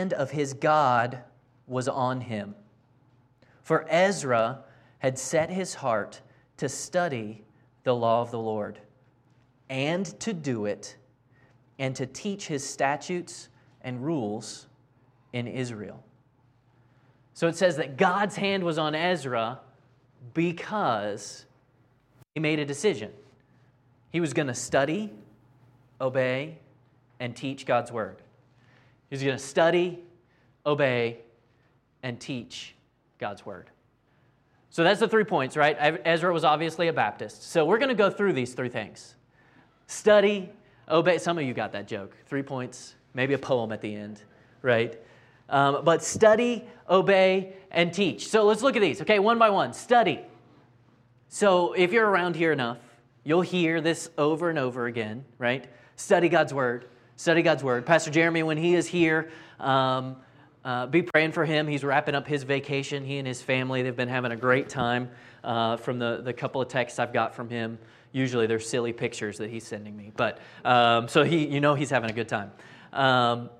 hand of his God was on him. For Ezra had set his heart to study the law of the Lord and to do it and to teach his statutes and rules in Israel. So it says that God's hand was on Ezra because he made a decision. He was going to study, obey, and teach God's word. He was going to study, obey, and teach God's word. So that's the three points, right? Ezra was obviously a Baptist. So we're going to go through these three things study, obey. Some of you got that joke. Three points, maybe a poem at the end, right? Um, but study, obey, and teach. So let's look at these, okay, one by one. Study. So if you're around here enough, you'll hear this over and over again, right? Study God's word. Study God's word. Pastor Jeremy, when he is here, um, uh, be praying for him. He's wrapping up his vacation. He and his family, they've been having a great time uh, from the, the couple of texts I've got from him. Usually they're silly pictures that he's sending me. But um, so he, you know he's having a good time. Um,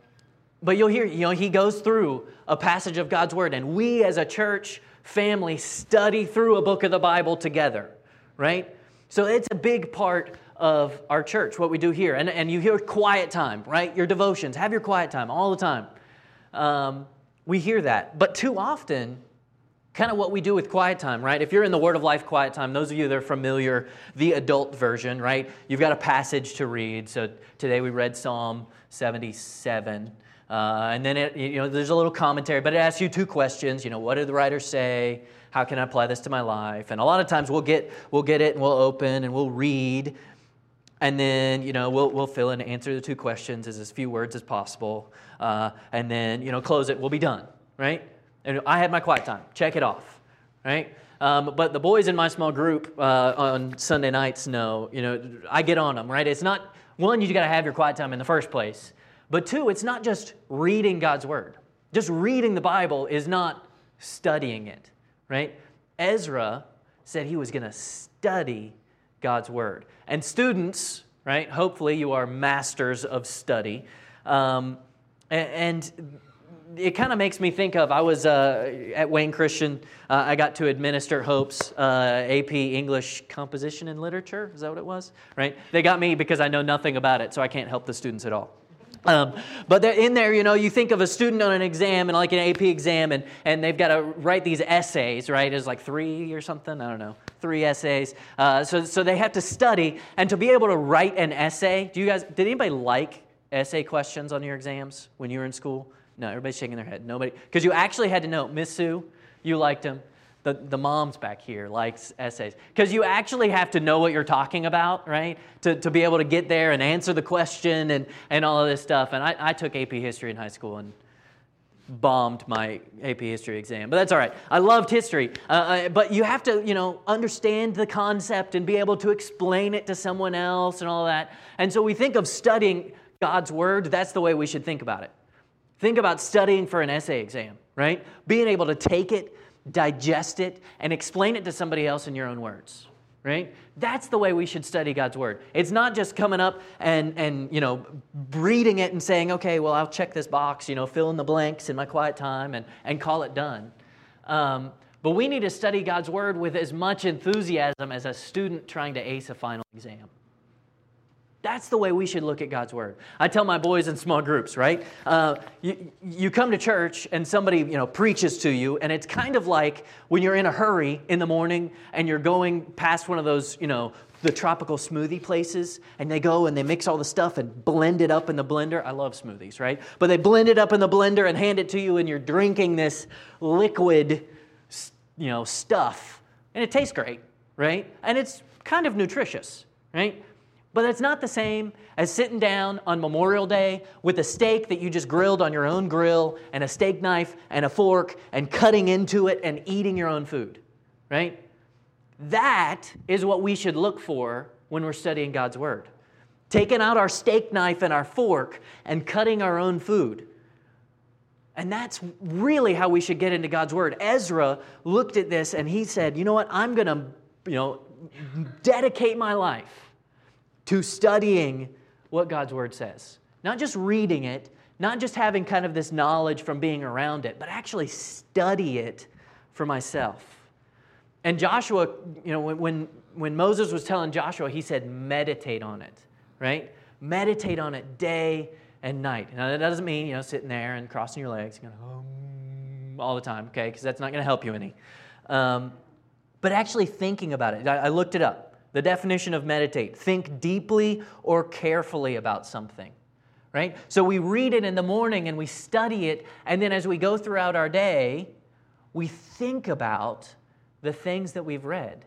but you'll hear, you know, he goes through a passage of God's word, and we as a church family study through a book of the Bible together, right? So it's a big part of our church, what we do here. And, and you hear quiet time, right? Your devotions, have your quiet time all the time. Um, we hear that. But too often, kind of what we do with quiet time, right? If you're in the Word of Life quiet time, those of you that are familiar, the adult version, right? You've got a passage to read. So today we read Psalm 77. Uh, and then it, you know, there's a little commentary, but it asks you two questions. You know, what did the writer say? How can I apply this to my life? And a lot of times we'll get, we'll get it and we'll open and we'll read. And then, you know, we'll, we'll fill in, and answer the two questions as, as few words as possible. Uh, and then, you know, close it. We'll be done, right? And I had my quiet time. Check it off, right? Um, but the boys in my small group uh, on Sunday nights know, you know, I get on them, right? It's not, one, you got to have your quiet time in the first place. But two, it's not just reading God's word. Just reading the Bible is not studying it, right? Ezra said he was going to study God's word. And students, right, hopefully you are masters of study. Um, and it kind of makes me think of I was uh, at Wayne Christian. Uh, I got to administer Hope's uh, AP English Composition and Literature. Is that what it was? Right? They got me because I know nothing about it, so I can't help the students at all. Um, but in there, you know, you think of a student on an exam and like an AP exam, and, and they've got to write these essays, right? It's like three or something, I don't know, three essays. Uh, so, so they have to study, and to be able to write an essay, do you guys, did anybody like essay questions on your exams when you were in school? No, everybody's shaking their head. Nobody, because you actually had to know, Miss Sue, you liked them the, the moms back here likes essays because you actually have to know what you're talking about right to, to be able to get there and answer the question and, and all of this stuff and I, I took ap history in high school and bombed my ap history exam but that's all right. I loved history uh, uh, but you have to you know understand the concept and be able to explain it to someone else and all that. And so we think of studying god's word. That's the way we should think about it. Think about studying for an essay exam right? Being able to take it digest it, and explain it to somebody else in your own words right? That's the way we should study god's word. It's not just coming up and and you know reading it and saying okay well i'll check this box you know fill in the blanks in my quiet time and and call it done. Um, but we need to study god's word with as much enthusiasm as a student trying to ace a final exam that's the way we should look at God's word. I tell my boys in small groups, right? Uh, you, you come to church and somebody you know preaches to you, and it's kind of like when you're in a hurry in the morning and you're going past one of those you know the tropical smoothie places, and they go and they mix all the stuff and blend it up in the blender. I love smoothies, right? But they blend it up in the blender and hand it to you, and you're drinking this liquid, you know, stuff, and it tastes great, right? And it's kind of nutritious, right? But it's not the same as sitting down on Memorial Day with a steak that you just grilled on your own grill and a steak knife and a fork and cutting into it and eating your own food, right? That is what we should look for when we're studying God's Word. Taking out our steak knife and our fork and cutting our own food. And that's really how we should get into God's Word. Ezra looked at this and he said, you know what? I'm going to, you know, dedicate my life to studying what God's Word says. Not just reading it, not just having kind of this knowledge from being around it, but actually study it for myself. And Joshua, you know, when, when, Moses was telling Joshua, he said, meditate on it, right? Meditate on it day and night. Now, that doesn't mean, you know, sitting there and crossing your legs, going, um, all the time, okay? Because that's not going to help you any. Um, but actually thinking about it. I, I looked it up. The definition of meditate think deeply or carefully about something, right? So we read it in the morning and we study it, and then as we go throughout our day, we think about the things that we've read.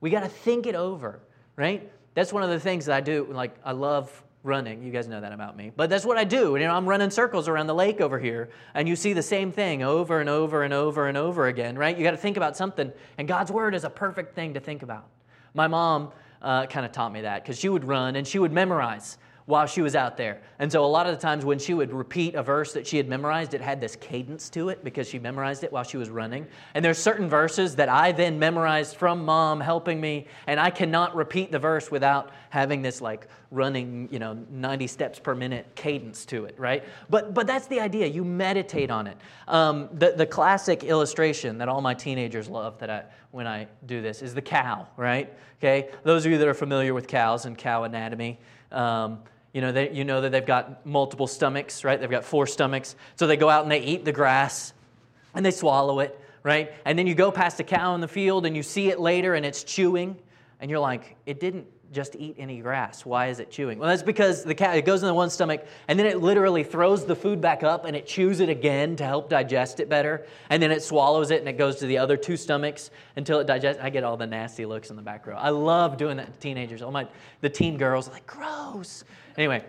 We got to think it over, right? That's one of the things that I do. Like, I love running. You guys know that about me. But that's what I do. You know, I'm running circles around the lake over here, and you see the same thing over and over and over and over again, right? You got to think about something, and God's word is a perfect thing to think about. My mom uh, kind of taught me that because she would run and she would memorize while she was out there. And so a lot of the times when she would repeat a verse that she had memorized, it had this cadence to it because she memorized it while she was running. And there's certain verses that I then memorized from mom helping me, and I cannot repeat the verse without having this like running, you know, 90 steps per minute cadence to it, right? But but that's the idea. You meditate on it. Um, the the classic illustration that all my teenagers love that I when I do this is the cow, right? Okay, those of you that are familiar with cows and cow anatomy. Um, you know, they, you know that they've got multiple stomachs, right? They've got four stomachs. So they go out and they eat the grass and they swallow it, right? And then you go past a cow in the field and you see it later and it's chewing. And you're like, it didn't just eat any grass. Why is it chewing? Well, that's because the cat, it goes in the one stomach and then it literally throws the food back up and it chews it again to help digest it better. And then it swallows it and it goes to the other two stomachs until it digests. I get all the nasty looks in the back row. I love doing that to teenagers. All my, the teen girls like, gross. Anyway,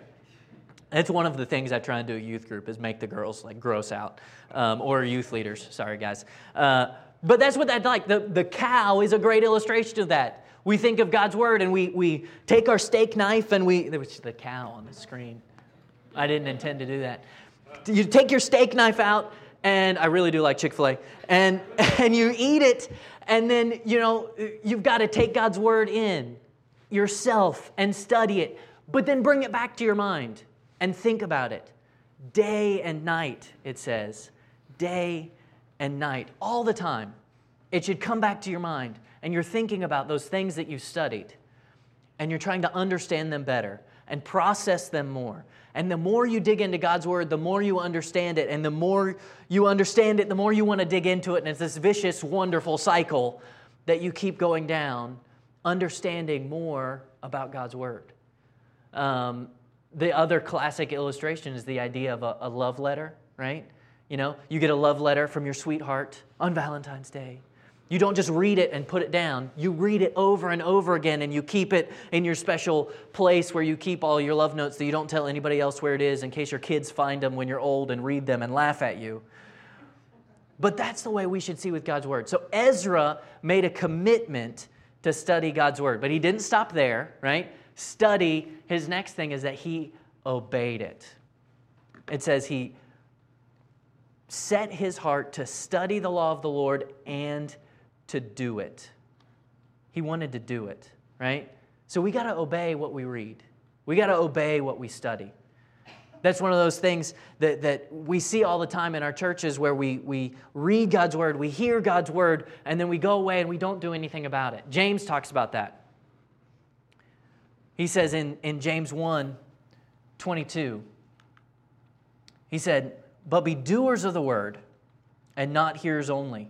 that's one of the things I try and do at youth group is make the girls like gross out, um, or youth leaders. Sorry, guys. Uh, but that's what that like. The, the cow is a great illustration of that. We think of God's word and we, we take our steak knife and we, there was the cow on the screen. I didn't intend to do that. You take your steak knife out, and I really do like Chick fil A, and, and you eat it, and then, you know, you've got to take God's word in yourself and study it but then bring it back to your mind and think about it. Day and night, it says. Day and night, all the time. It should come back to your mind, and you're thinking about those things that you studied, and you're trying to understand them better and process them more. And the more you dig into God's Word, the more you understand it. And the more you understand it, the more you want to dig into it. And it's this vicious, wonderful cycle that you keep going down, understanding more about God's Word. Um, the other classic illustration is the idea of a, a love letter, right? You know, you get a love letter from your sweetheart on Valentine's Day. You don't just read it and put it down. You read it over and over again and you keep it in your special place where you keep all your love notes that you don't tell anybody else where it is in case your kids find them when you're old and read them and laugh at you. But that's the way we should see with God's Word. So Ezra made a commitment to study God's Word, but he didn't stop there, right? study, his next thing is that he obeyed it. It says he set his heart to study the law of the Lord and to do it. He wanted to do it, right? So we got to obey what we read, we got to obey what we study. That's one of those things that, that we see all the time in our churches where we, we read God's word, we hear God's word, and then we go away and we don't do anything about it. James talks about that. He says in, in James 1 22, he said, But be doers of the word and not hearers only,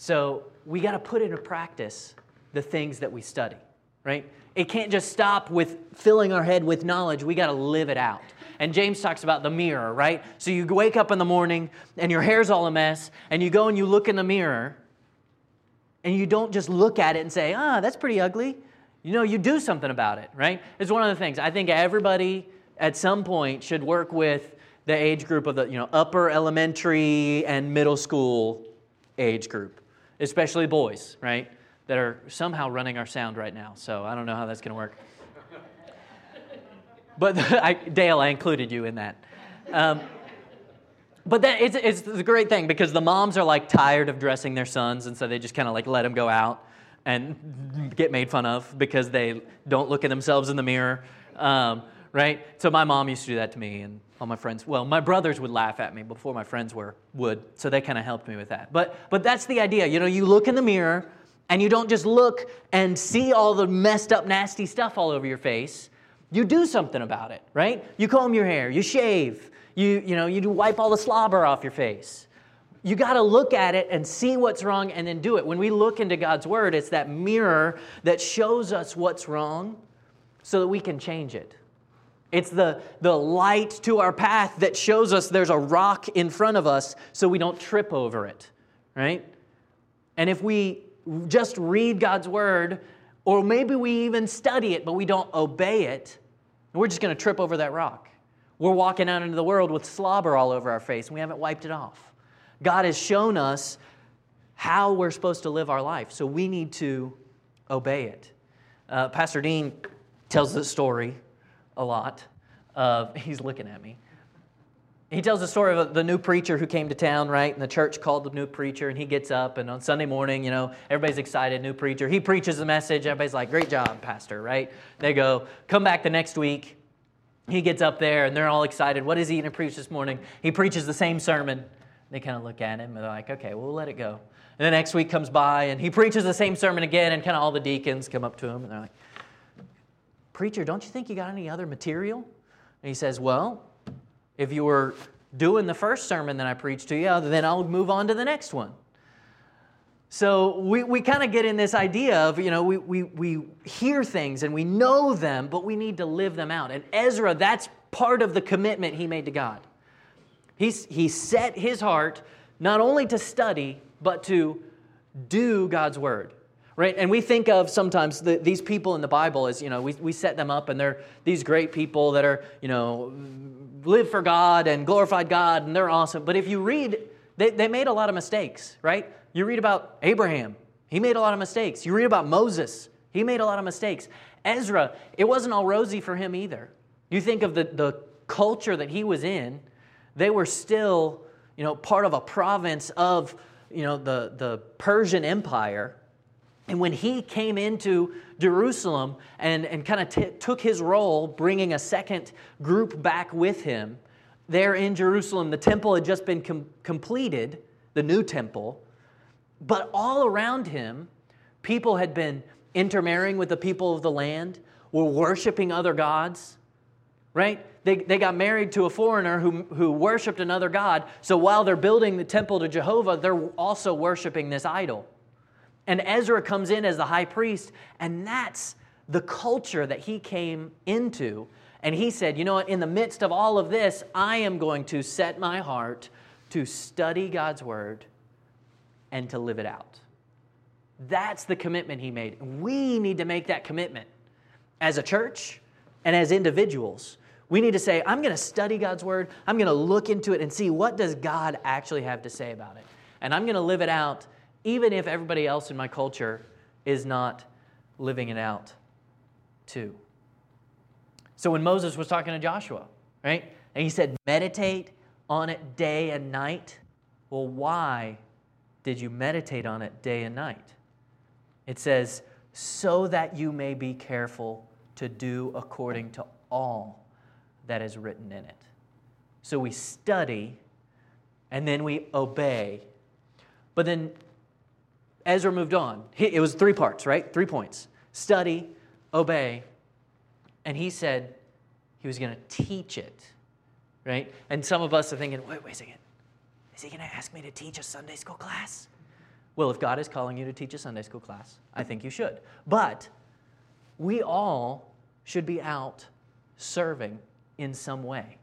So we got to put into practice the things that we study, right? It can't just stop with filling our head with knowledge. We got to live it out. And James talks about the mirror, right? So you wake up in the morning and your hair's all a mess, and you go and you look in the mirror, and you don't just look at it and say, ah, that's pretty ugly. You know, you do something about it, right? It's one of the things. I think everybody at some point should work with the age group of the you know upper elementary and middle school age group, especially boys, right? That are somehow running our sound right now. So I don't know how that's going to work. But I, Dale, I included you in that. Um, but that it's, it's a great thing because the moms are like tired of dressing their sons, and so they just kind of like let them go out and get made fun of because they don't look at themselves in the mirror, um, right? So my mom used to do that to me, and all my friends. Well, my brothers would laugh at me before my friends were would, so they kind of helped me with that. But but that's the idea. You know, you look in the mirror, and you don't just look and see all the messed up, nasty stuff all over your face. You do something about it, right? You comb your hair, you shave, you, you know, you wipe all the slobber off your face. You got to look at it and see what's wrong and then do it. When we look into God's word, it's that mirror that shows us what's wrong so that we can change it. It's the, the light to our path that shows us there's a rock in front of us so we don't trip over it, right? And if we just read God's word, or maybe we even study it, but we don't obey it, we're just going to trip over that rock. We're walking out into the world with slobber all over our face and we haven't wiped it off. God has shown us how we're supposed to live our life, so we need to obey it. Uh, Pastor Dean tells this story a lot. Uh, he's looking at me. He tells the story of the new preacher who came to town, right? And the church called the new preacher, and he gets up, and on Sunday morning, you know, everybody's excited, new preacher. He preaches the message. Everybody's like, great job, Pastor, right? They go, come back the next week. He gets up there, and they're all excited. What is he going to preach this morning? He preaches the same sermon. They kind of look at him, and they're like, okay, we'll let it go. And the next week comes by, and he preaches the same sermon again, and kind of all the deacons come up to him, and they're like, Preacher, don't you think you got any other material? And he says, Well, if you were doing the first sermon that I preached to you, uh, then I'll move on to the next one. So we, we kind of get in this idea of, you know, we, we, we hear things and we know them, but we need to live them out. And Ezra, that's part of the commitment he made to God. He's, he set his heart not only to study, but to do God's word right? And we think of sometimes the, these people in the Bible as, you know, we, we set them up and they're these great people that are, you know, live for God and glorified God and they're awesome. But if you read, they, they made a lot of mistakes, right? You read about Abraham, he made a lot of mistakes. You read about Moses, he made a lot of mistakes. Ezra, it wasn't all rosy for him either. You think of the, the culture that he was in, they were still, you know, part of a province of, you know, the, the Persian Empire and when he came into Jerusalem and, and kind of t- took his role, bringing a second group back with him, there in Jerusalem, the temple had just been com- completed, the new temple. But all around him, people had been intermarrying with the people of the land, were worshiping other gods, right? They, they got married to a foreigner who, who worshiped another God. So while they're building the temple to Jehovah, they're also worshiping this idol. And Ezra comes in as the high priest, and that's the culture that he came into. And he said, You know what? In the midst of all of this, I am going to set my heart to study God's word and to live it out. That's the commitment he made. We need to make that commitment as a church and as individuals. We need to say, I'm going to study God's word. I'm going to look into it and see what does God actually have to say about it. And I'm going to live it out even if everybody else in my culture is not living it out too. So when Moses was talking to Joshua, right, and he said, meditate on it day and night, well, why did you meditate on it day and night? It says, so that you may be careful to do according to all that is written in it. So we study and then we obey. But then Ezra moved on. It was three parts, right? Three points study, obey, and he said he was going to teach it, right? And some of us are thinking, wait, wait a second. Is he going to ask me to teach a Sunday school class? Well, if God is calling you to teach a Sunday school class, I think you should. But we all should be out serving in some way.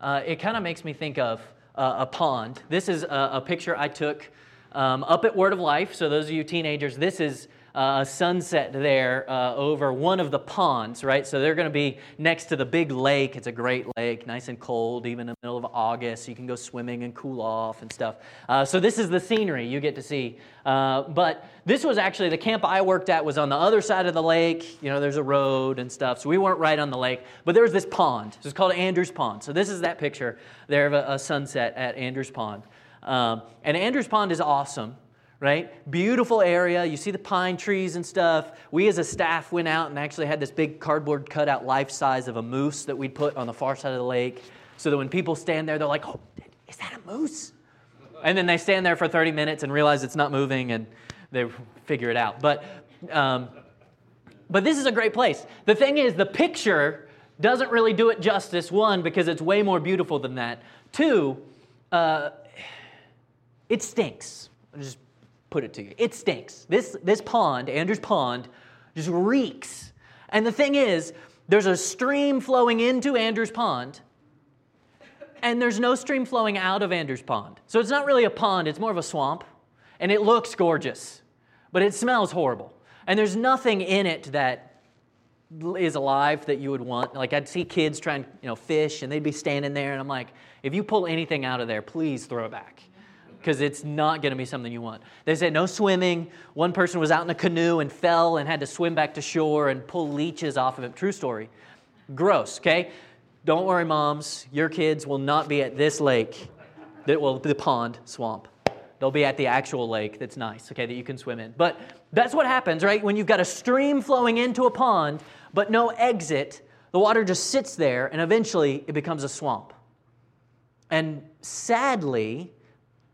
Uh, it kind of makes me think of uh, a pond. This is a, a picture I took um, up at Word of Life, so those of you teenagers, this is uh, a sunset there uh, over one of the ponds, right? So they're going to be next to the big lake. It's a great lake, nice and cold, even in the middle of August. You can go swimming and cool off and stuff. Uh, so this is the scenery you get to see. Uh, but this was actually the camp I worked at was on the other side of the lake. You know, there's a road and stuff. So we weren't right on the lake, but there was this pond. So it's called Andrews Pond. So this is that picture there of a, a sunset at Andrews Pond. Um, and Andrews Pond is awesome right? Beautiful area. You see the pine trees and stuff. We as a staff went out and actually had this big cardboard cutout life size of a moose that we'd put on the far side of the lake so that when people stand there, they're like, oh, is that a moose? And then they stand there for 30 minutes and realize it's not moving and they figure it out. But, um, but this is a great place. The thing is, the picture doesn't really do it justice. One, because it's way more beautiful than that. Two, uh, it stinks. I'll just put it to you. It stinks. This, this pond, Andrews Pond, just reeks. And the thing is, there's a stream flowing into Andrews Pond, and there's no stream flowing out of Andrews Pond. So it's not really a pond, it's more of a swamp. And it looks gorgeous, but it smells horrible. And there's nothing in it that is alive that you would want. Like I'd see kids trying, you know, fish, and they'd be standing there, and I'm like, if you pull anything out of there, please throw it back because it's not going to be something you want. They said no swimming. One person was out in a canoe and fell and had to swim back to shore and pull leeches off of it. True story. Gross, okay? Don't worry, moms. Your kids will not be at this lake, that will be the pond, swamp. They'll be at the actual lake that's nice, okay, that you can swim in. But that's what happens, right? When you've got a stream flowing into a pond, but no exit, the water just sits there and eventually it becomes a swamp. And sadly,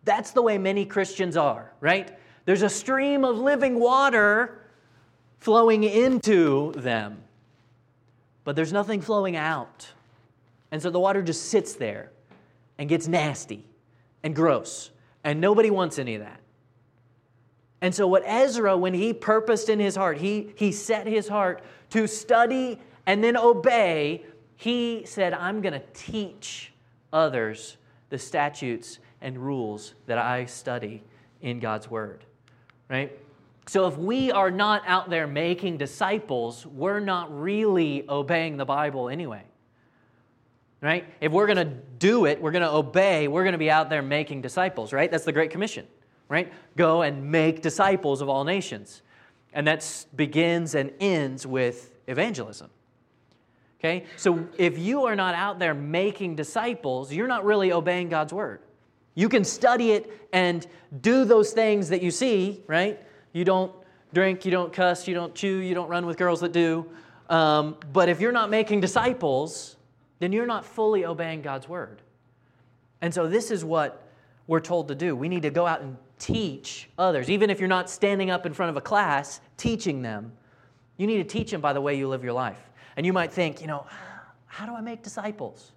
that's the way many Christians are, right? There's a stream of living water flowing into them, but there's nothing flowing out. And so the water just sits there and gets nasty and gross, and nobody wants any of that. And so, what Ezra, when he purposed in his heart, he, he set his heart to study and then obey, he said, I'm going to teach others the statutes and rules that I study in God's Word, right? So if we are not out there making disciples, we're not really obeying the Bible anyway. Right? If we're going to do it, we're going to obey, we're going to be out there making disciples, right? That's the Great Commission, right? Go and make disciples of all nations. And that begins and ends with evangelism. Okay? So if you are not out there making disciples, you're not really obeying God's word. You can study it and do those things that you see, right? You don't drink, you don't cuss, you don't chew, you don't run with girls that do. Um, but if you're not making disciples, then you're not fully obeying God's word. And so this is what we're told to do. We need to go out and teach others. Even if you're not standing up in front of a class teaching them, you need to teach them by the way you live your life. And you might think, you know, how do I make disciples?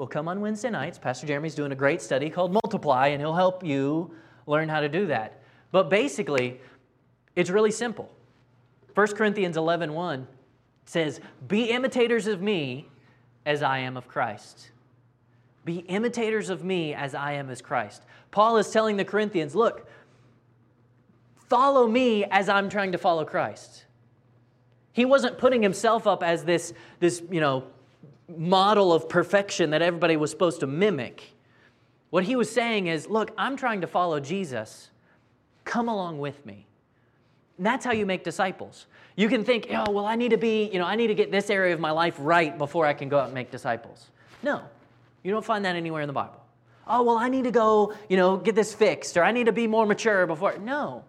Well, come on Wednesday nights. Pastor Jeremy's doing a great study called Multiply, and he'll help you learn how to do that. But basically, it's really simple. 1 Corinthians 11 1 says, Be imitators of me as I am of Christ. Be imitators of me as I am as Christ. Paul is telling the Corinthians, Look, follow me as I'm trying to follow Christ. He wasn't putting himself up as this, this you know, model of perfection that everybody was supposed to mimic. What he was saying is, look, I'm trying to follow Jesus. Come along with me. And that's how you make disciples. You can think, oh, well, I need to be, you know, I need to get this area of my life right before I can go out and make disciples. No, you don't find that anywhere in the Bible. Oh, well, I need to go, you know, get this fixed, or I need to be more mature before. No.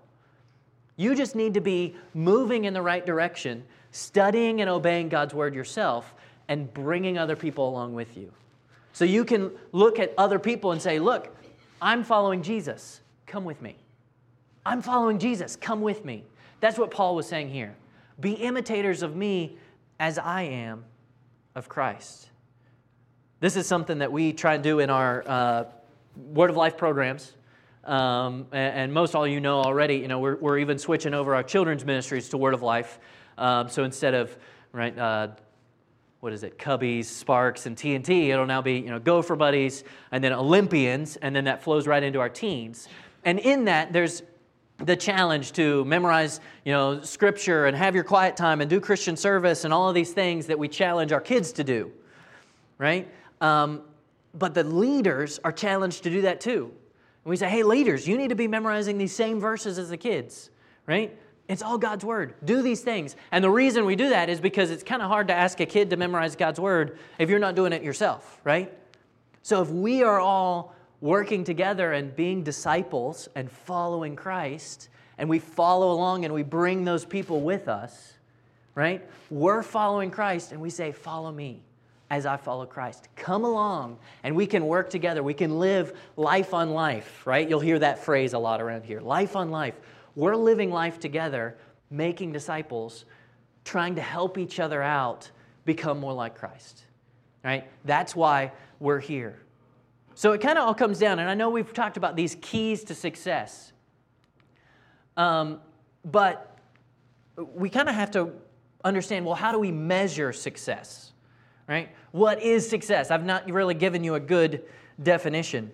You just need to be moving in the right direction, studying and obeying God's word yourself, and bringing other people along with you. So you can look at other people and say, Look, I'm following Jesus. Come with me. I'm following Jesus. Come with me. That's what Paul was saying here. Be imitators of me as I am of Christ. This is something that we try to do in our uh, Word of Life programs. Um, and, and, most all you know already, you know, we're, we're even switching over our children's ministries to Word of Life. Um, so instead of right, uh, what is it, Cubbies, Sparks, and T&T. It'll now be, you know, Gopher Buddies, and then Olympians, and then that flows right into our teens. And in that, there's the challenge to memorize you know scripture and have your quiet time and do christian service and all of these things that we challenge our kids to do right um, but the leaders are challenged to do that too and we say hey leaders you need to be memorizing these same verses as the kids right it's all god's word do these things and the reason we do that is because it's kind of hard to ask a kid to memorize god's word if you're not doing it yourself right so if we are all working together and being disciples and following Christ, and we follow along and we bring those people with us, right? We're following Christ and we say, Follow me as I follow Christ. Come along and we can work together. We can live life on life, right? You'll hear that phrase a lot around here life on life. We're living life together, making disciples, trying to help each other out become more like Christ, right? That's why we're here. So it kind of all comes down, and I know we've talked about these keys to success, um, but we kind of have to understand well, how do we measure success? Right? What is success? I've not really given you a good definition.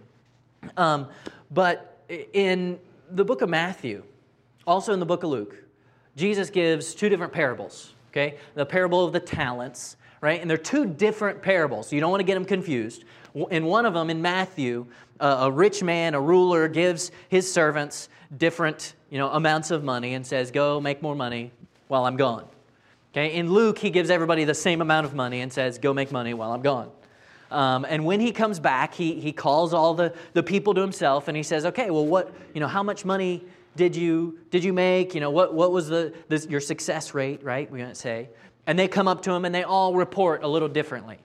Um, but in the book of Matthew, also in the book of Luke, Jesus gives two different parables. Okay? The parable of the talents, right? And they're two different parables. You don't want to get them confused in one of them, in Matthew, a rich man, a ruler, gives his servants different you know, amounts of money and says, Go make more money while I'm gone. Okay? In Luke, he gives everybody the same amount of money and says, Go make money while I'm gone. Um, and when he comes back, he, he calls all the, the people to himself and he says, Okay, well, what, you know, how much money did you, did you make? You know, what, what was the, the, your success rate, right? We're going to say. And they come up to him and they all report a little differently,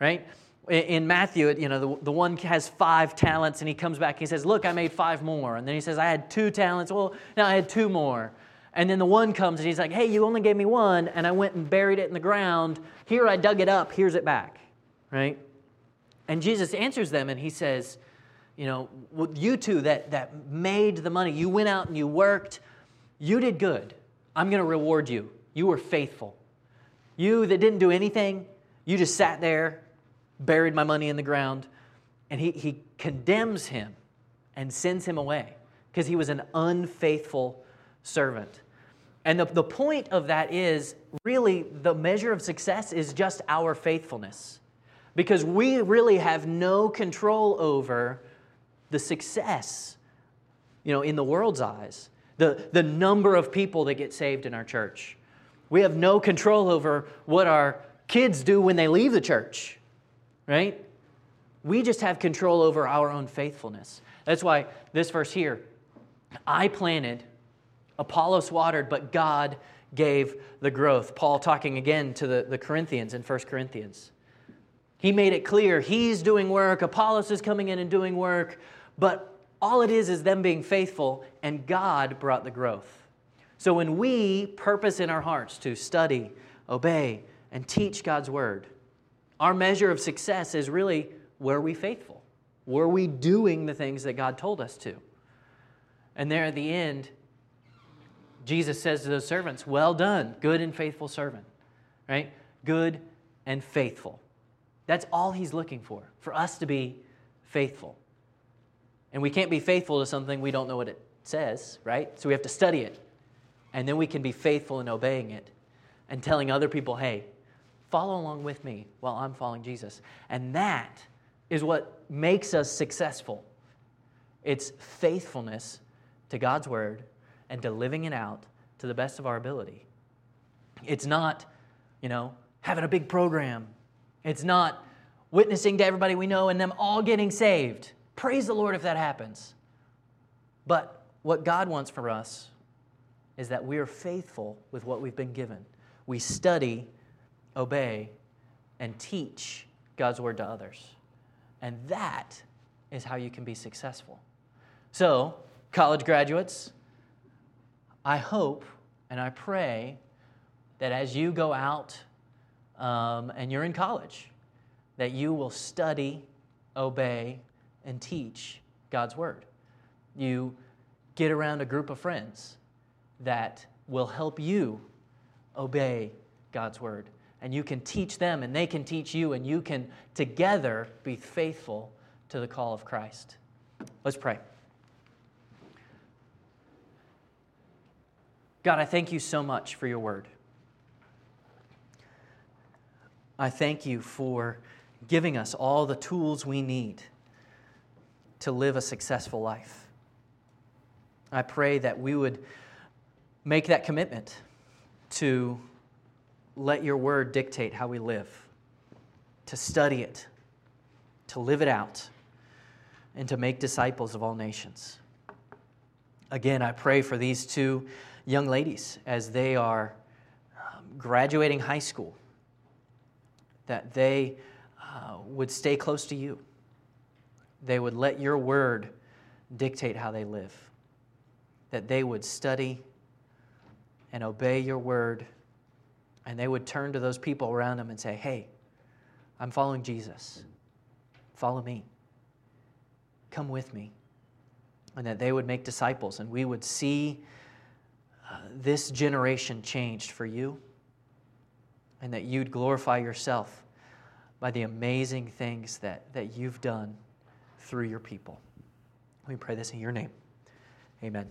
right? in Matthew, you know, the, the one has five talents and he comes back. and He says, Look, I made five more. And then he says, I had two talents. Well, now I had two more. And then the one comes and he's like, Hey, you only gave me one, and I went and buried it in the ground. Here I dug it up. Here's it back. Right? And Jesus answers them and he says, You know, you two that, that made the money, you went out and you worked, you did good. I'm going to reward you. You were faithful. You that didn't do anything, you just sat there buried my money in the ground. And he, he condemns him and sends him away because he was an unfaithful servant. And the, the point of that is really the measure of success is just our faithfulness because we really have no control over the success you know in the world's eyes the, the number of people that get saved in our church we have no control over what our kids do when they leave the church right? We just have control over our own faithfulness. That's why this verse here I planted, Apollos watered, but God gave the growth. Paul talking again to the, the Corinthians in 1 Corinthians. He made it clear he's doing work, Apollos is coming in and doing work, but all it is is them being faithful, and God brought the growth. So when we purpose in our hearts to study, obey, and teach God's word, our measure of success is really were we faithful? Were we doing the things that God told us to? And there at the end, Jesus says to those servants, Well done, good and faithful servant. Right? Good and faithful. That's all he's looking for, for us to be faithful. And we can't be faithful to something we don't know what it says, right? So we have to study it. And then we can be faithful in obeying it and telling other people, hey, Follow along with me while I'm following Jesus. And that is what makes us successful. It's faithfulness to God's word and to living it out to the best of our ability. It's not, you know, having a big program. It's not witnessing to everybody we know and them all getting saved. Praise the Lord if that happens. But what God wants for us is that we are faithful with what we've been given. We study obey, and teach God's word to others. And that is how you can be successful. So, college graduates, I hope and I pray that as you go out um, and you're in college, that you will study, obey, and teach God's word. You get around a group of friends that will help you obey God's word and you can teach them and they can teach you and you can together be faithful to the call of Christ. Let's pray. God, I thank you so much for your word. I thank you for giving us all the tools we need to live a successful life. I pray that we would make that commitment to let your word dictate how we live, to study it, to live it out, and to make disciples of all nations. Again, I pray for these two young ladies as they are um, graduating high school, that they uh, would stay close to you. They would let your word dictate how they live, that they would study and obey your word, and they would turn to those people around them and say, Hey, I'm following Jesus. Follow me. Come with me. And that they would make disciples, and we would see uh, this generation changed for you, and that you'd glorify yourself by the amazing things that, that you've done through your people. We pray this in your name. Amen.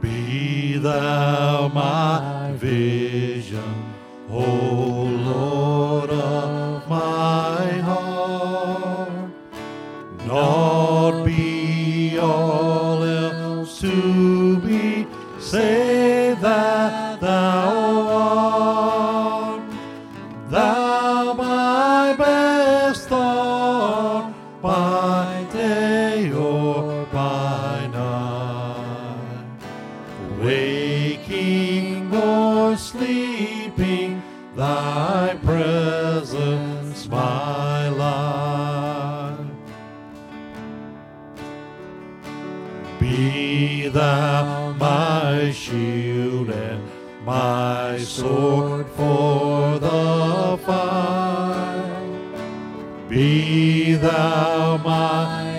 Be thou my vision, O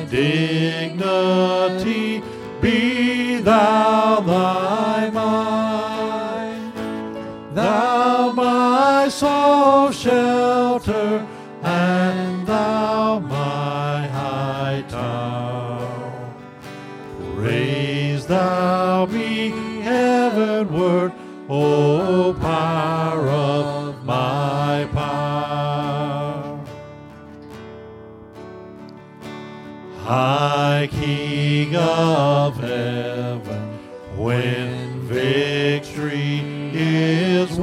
dignity, be thou is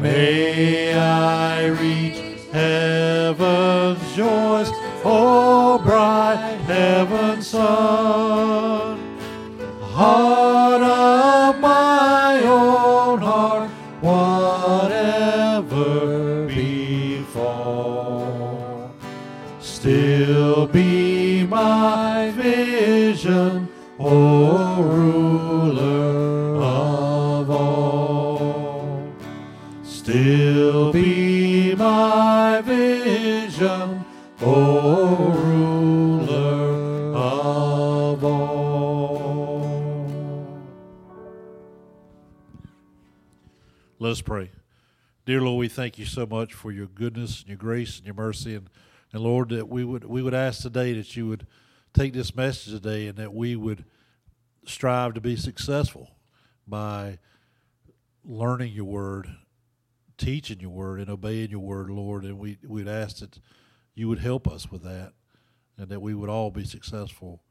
may I reach heaven's joys, O bright heaven's sun. Heart of my own heart, whatever befall, still be my vision, pray. Dear Lord, we thank you so much for your goodness and your grace and your mercy. And, and Lord, that we would we would ask today that you would take this message today and that we would strive to be successful by learning your word, teaching your word, and obeying your word, Lord. And we we'd ask that you would help us with that and that we would all be successful